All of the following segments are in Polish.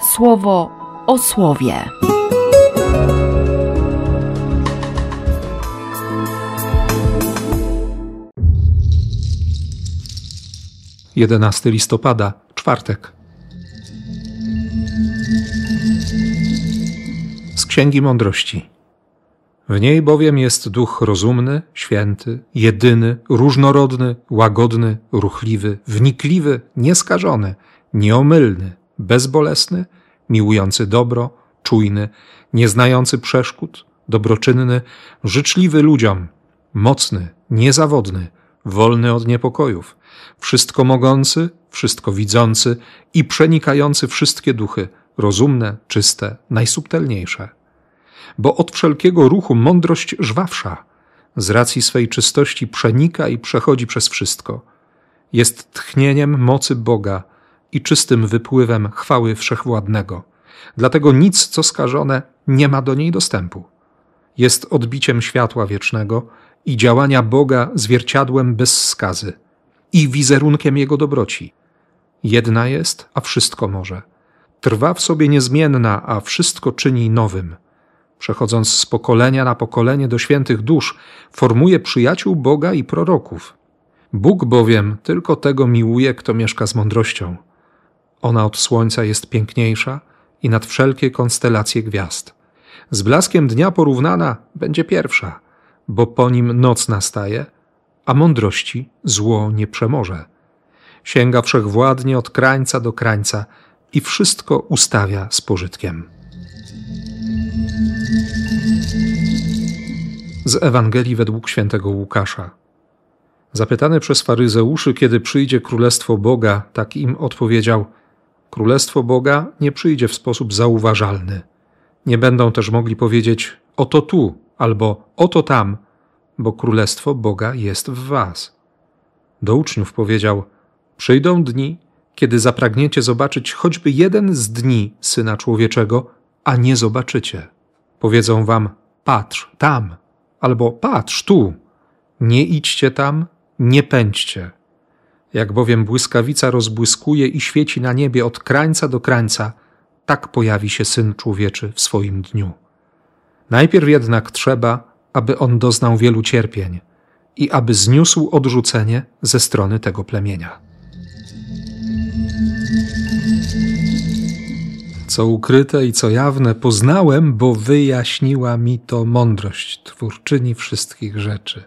słowo o słowie. Jedenasty listopada, czwartek. Z Księgi Mądrości. W niej bowiem jest duch rozumny, święty, jedyny, różnorodny, łagodny, ruchliwy, wnikliwy, nieskażony, nieomylny, bezbolesny, miłujący dobro, czujny, nieznający przeszkód, dobroczynny, życzliwy ludziom, mocny, niezawodny, wolny od niepokojów, wszystko mogący, wszystko widzący i przenikający wszystkie duchy, rozumne, czyste, najsubtelniejsze. Bo od wszelkiego ruchu mądrość żwawsza, z racji swej czystości przenika i przechodzi przez wszystko. Jest tchnieniem mocy Boga i czystym wypływem chwały wszechwładnego. Dlatego nic, co skażone, nie ma do niej dostępu. Jest odbiciem światła wiecznego i działania Boga zwierciadłem bez skazy i wizerunkiem Jego dobroci. Jedna jest, a wszystko może. Trwa w sobie niezmienna, a wszystko czyni nowym. Przechodząc z pokolenia na pokolenie do świętych dusz, formuje przyjaciół Boga i proroków. Bóg bowiem tylko tego miłuje, kto mieszka z mądrością. Ona od słońca jest piękniejsza i nad wszelkie konstelacje gwiazd. Z blaskiem dnia porównana będzie pierwsza, bo po nim noc nastaje, a mądrości zło nie przemoże. Sięga wszechwładnie od krańca do krańca i wszystko ustawia z pożytkiem. Z Ewangelii według świętego Łukasza. Zapytany przez faryzeuszy, kiedy przyjdzie królestwo Boga, tak im odpowiedział: Królestwo Boga nie przyjdzie w sposób zauważalny. Nie będą też mogli powiedzieć: Oto tu albo oto tam, bo królestwo Boga jest w Was. Do uczniów powiedział: Przyjdą dni, kiedy zapragniecie zobaczyć choćby jeden z dni syna człowieczego, a nie zobaczycie. Powiedzą wam: Patrz tam, albo patrz tu. Nie idźcie tam, nie pędźcie. Jak bowiem błyskawica rozbłyskuje i świeci na niebie od krańca do krańca, tak pojawi się syn człowieczy w swoim dniu. Najpierw jednak trzeba, aby on doznał wielu cierpień i aby zniósł odrzucenie ze strony tego plemienia. Co ukryte i co jawne poznałem, bo wyjaśniła mi to mądrość twórczyni wszystkich rzeczy.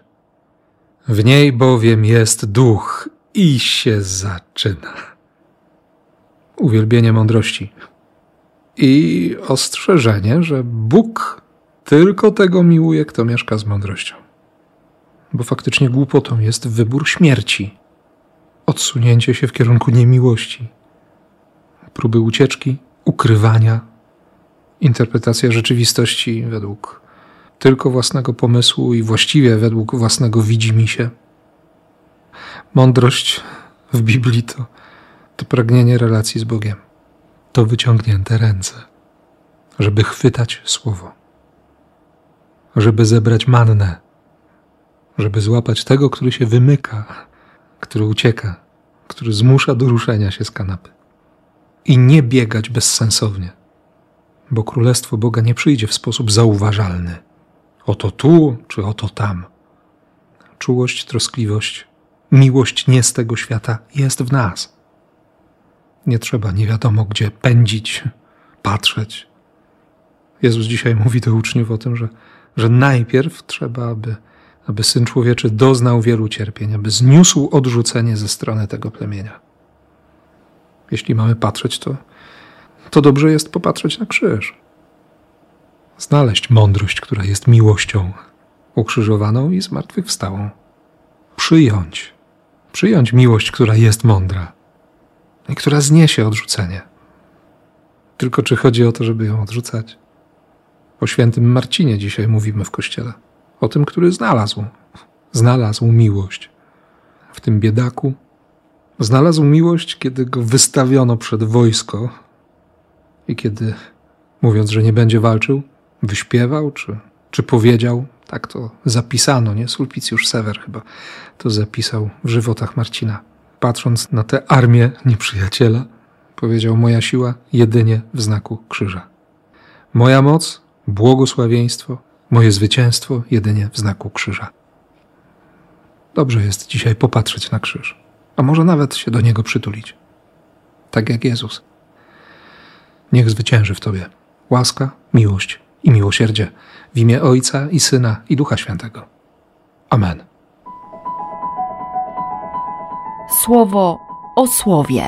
W niej bowiem jest duch i się zaczyna. Uwielbienie mądrości. I ostrzeżenie, że Bóg tylko tego miłuje, kto mieszka z mądrością. Bo faktycznie głupotą jest wybór śmierci, odsunięcie się w kierunku niemiłości, próby ucieczki, ukrywania, interpretacja rzeczywistości według tylko własnego pomysłu i właściwie według własnego widzimisię. Mądrość w Biblii to, to pragnienie relacji z Bogiem, to wyciągnięte ręce, żeby chwytać słowo, żeby zebrać mannę, żeby złapać tego, który się wymyka, który ucieka, który zmusza do ruszenia się z kanapy. I nie biegać bezsensownie, bo królestwo Boga nie przyjdzie w sposób zauważalny. Oto tu, czy oto tam. Czułość, troskliwość, miłość nie z tego świata jest w nas. Nie trzeba nie wiadomo gdzie pędzić, patrzeć. Jezus dzisiaj mówi do uczniów o tym, że, że najpierw trzeba, aby, aby Syn Człowieczy doznał wielu cierpień, aby zniósł odrzucenie ze strony tego plemienia. Jeśli mamy patrzeć, to, to dobrze jest popatrzeć na krzyż. Znaleźć mądrość, która jest miłością ukrzyżowaną i zmartwychwstałą. Przyjąć przyjąć miłość, która jest mądra i która zniesie odrzucenie. Tylko czy chodzi o to, żeby ją odrzucać? O świętym Marcinie dzisiaj mówimy w kościele. O tym, który znalazł, znalazł miłość w tym biedaku. Znalazł miłość, kiedy go wystawiono przed wojsko i kiedy, mówiąc, że nie będzie walczył, wyśpiewał czy, czy powiedział, tak to zapisano, nie? Sulpicjusz Sewer chyba to zapisał w żywotach Marcina. Patrząc na tę armię nieprzyjaciela, powiedział: Moja siła jedynie w znaku krzyża. Moja moc, błogosławieństwo, moje zwycięstwo jedynie w znaku krzyża. Dobrze jest dzisiaj popatrzeć na krzyż, a może nawet się do niego przytulić. Tak jak Jezus. Niech zwycięży w Tobie łaska, miłość i miłosierdzie w imię Ojca i Syna i Ducha Świętego. Amen. Słowo o słowie.